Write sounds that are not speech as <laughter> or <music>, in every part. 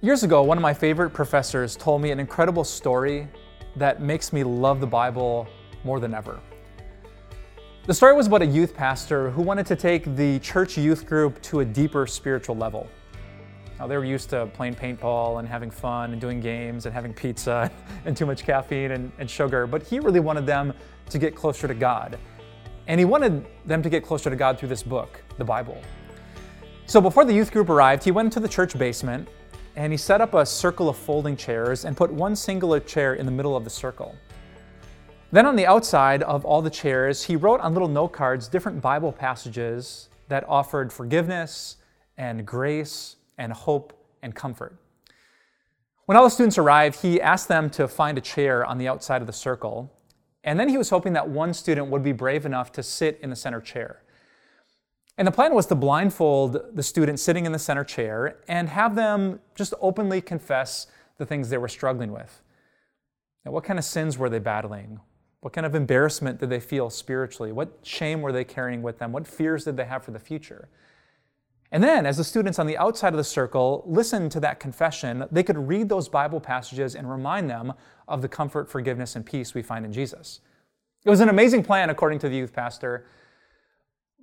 Years ago, one of my favorite professors told me an incredible story that makes me love the Bible more than ever. The story was about a youth pastor who wanted to take the church youth group to a deeper spiritual level. Now, they were used to playing paintball and having fun and doing games and having pizza <laughs> and too much caffeine and, and sugar, but he really wanted them to get closer to God. And he wanted them to get closer to God through this book, the Bible. So before the youth group arrived, he went into the church basement and he set up a circle of folding chairs and put one singular chair in the middle of the circle. Then on the outside of all the chairs, he wrote on little note cards different Bible passages that offered forgiveness and grace and hope and comfort. When all the students arrived, he asked them to find a chair on the outside of the circle, and then he was hoping that one student would be brave enough to sit in the center chair. And the plan was to blindfold the student sitting in the center chair and have them just openly confess the things they were struggling with. Now, what kind of sins were they battling? What kind of embarrassment did they feel spiritually? What shame were they carrying with them? What fears did they have for the future? And then, as the students on the outside of the circle listened to that confession, they could read those Bible passages and remind them of the comfort, forgiveness, and peace we find in Jesus. It was an amazing plan, according to the youth pastor,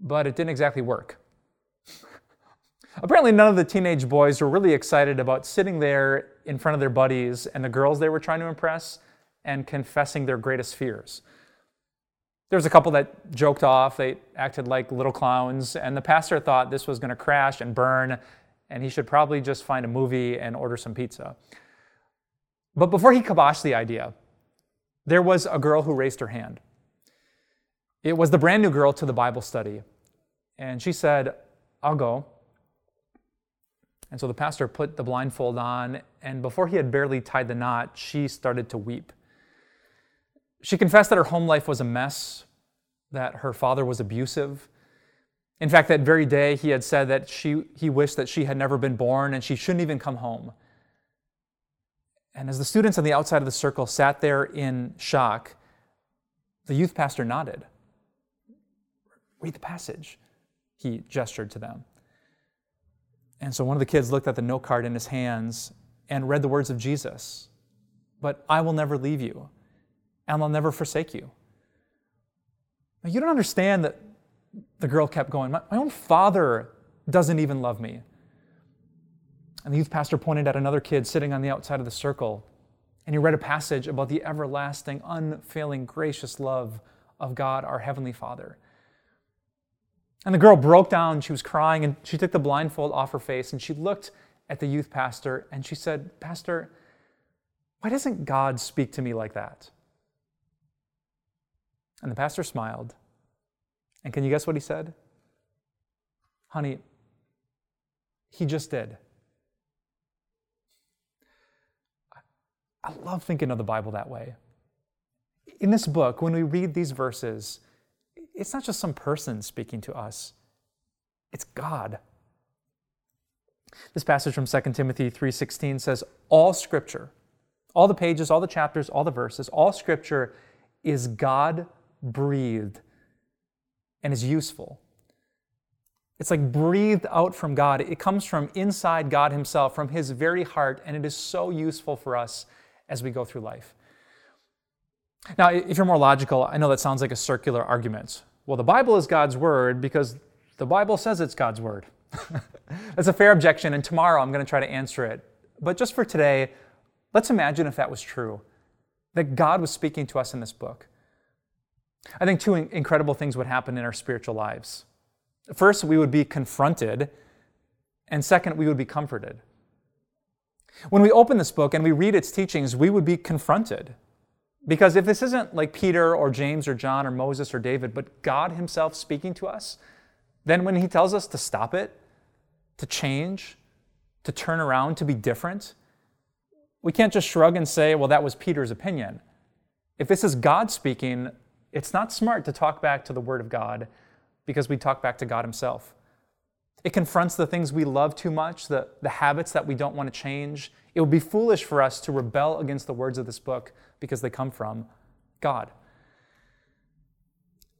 but it didn't exactly work. Apparently, none of the teenage boys were really excited about sitting there in front of their buddies and the girls they were trying to impress and confessing their greatest fears. There was a couple that joked off, they acted like little clowns, and the pastor thought this was going to crash and burn, and he should probably just find a movie and order some pizza. But before he kiboshed the idea, there was a girl who raised her hand. It was the brand new girl to the Bible study. And she said, I'll go. And so the pastor put the blindfold on, and before he had barely tied the knot, she started to weep. She confessed that her home life was a mess, that her father was abusive. In fact, that very day, he had said that she, he wished that she had never been born and she shouldn't even come home. And as the students on the outside of the circle sat there in shock, the youth pastor nodded. Read the passage, he gestured to them. And so one of the kids looked at the note card in his hands and read the words of Jesus But I will never leave you, and I'll never forsake you. Now, you don't understand that the girl kept going, My, my own father doesn't even love me. And the youth pastor pointed at another kid sitting on the outside of the circle, and he read a passage about the everlasting, unfailing, gracious love of God, our Heavenly Father. And the girl broke down. She was crying, and she took the blindfold off her face and she looked at the youth pastor and she said, Pastor, why doesn't God speak to me like that? And the pastor smiled. And can you guess what he said? Honey, he just did. I love thinking of the Bible that way. In this book, when we read these verses, it's not just some person speaking to us, it's God. This passage from 2 Timothy 3:16 says all scripture, all the pages, all the chapters, all the verses, all scripture is God breathed and is useful. It's like breathed out from God. It comes from inside God Himself, from His very heart, and it is so useful for us as we go through life. Now, if you're more logical, I know that sounds like a circular argument. Well, the Bible is God's word because the Bible says it's God's word. <laughs> That's a fair objection, and tomorrow I'm going to try to answer it. But just for today, let's imagine if that was true, that God was speaking to us in this book. I think two incredible things would happen in our spiritual lives. First, we would be confronted, and second, we would be comforted. When we open this book and we read its teachings, we would be confronted. Because if this isn't like Peter or James or John or Moses or David, but God Himself speaking to us, then when He tells us to stop it, to change, to turn around, to be different, we can't just shrug and say, well, that was Peter's opinion. If this is God speaking, it's not smart to talk back to the Word of God because we talk back to God Himself. It confronts the things we love too much, the, the habits that we don't want to change. It would be foolish for us to rebel against the words of this book because they come from God.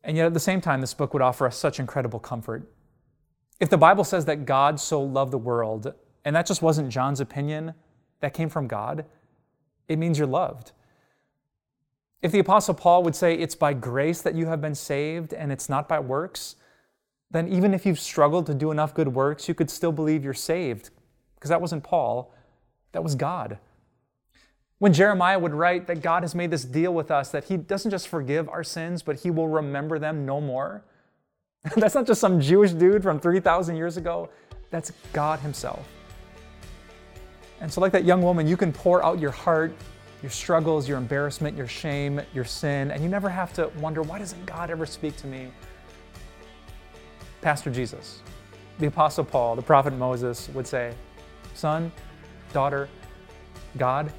And yet, at the same time, this book would offer us such incredible comfort. If the Bible says that God so loved the world, and that just wasn't John's opinion, that came from God, it means you're loved. If the Apostle Paul would say it's by grace that you have been saved and it's not by works, then even if you've struggled to do enough good works, you could still believe you're saved. Because that wasn't Paul, that was God. When Jeremiah would write that God has made this deal with us, that He doesn't just forgive our sins, but He will remember them no more. <laughs> That's not just some Jewish dude from 3,000 years ago, that's God Himself. And so, like that young woman, you can pour out your heart, your struggles, your embarrassment, your shame, your sin, and you never have to wonder, why doesn't God ever speak to me? Pastor Jesus, the Apostle Paul, the prophet Moses would say, Son, daughter, God,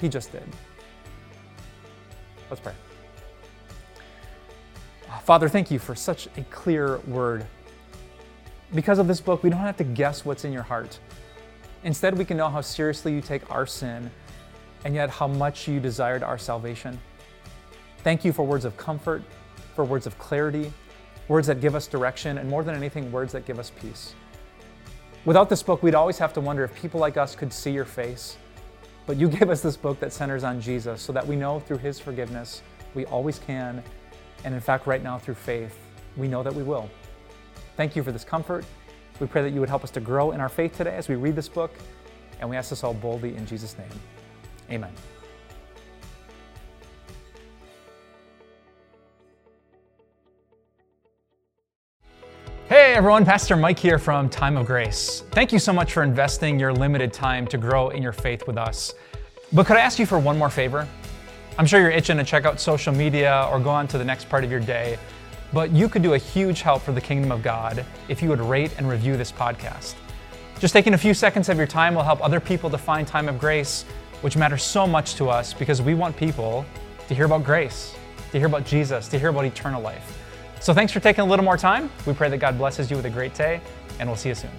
He just did. Let's pray. Father, thank you for such a clear word. Because of this book, we don't have to guess what's in your heart. Instead, we can know how seriously you take our sin and yet how much you desired our salvation. Thank you for words of comfort, for words of clarity, words that give us direction, and more than anything, words that give us peace. Without this book, we'd always have to wonder if people like us could see your face. But you <laughs> give us this book that centers on Jesus so that we know through his forgiveness we always can. And in fact, right now, through faith, we know that we will. Thank you for this comfort. We pray that you would help us to grow in our faith today as we read this book. And we ask this all boldly in Jesus' name. Amen. Hey everyone, Pastor Mike here from Time of Grace. Thank you so much for investing your limited time to grow in your faith with us. But could I ask you for one more favor? I'm sure you're itching to check out social media or go on to the next part of your day, but you could do a huge help for the kingdom of God if you would rate and review this podcast. Just taking a few seconds of your time will help other people to find Time of Grace which matters so much to us because we want people to hear about grace, to hear about Jesus, to hear about eternal life. So thanks for taking a little more time. We pray that God blesses you with a great day, and we'll see you soon.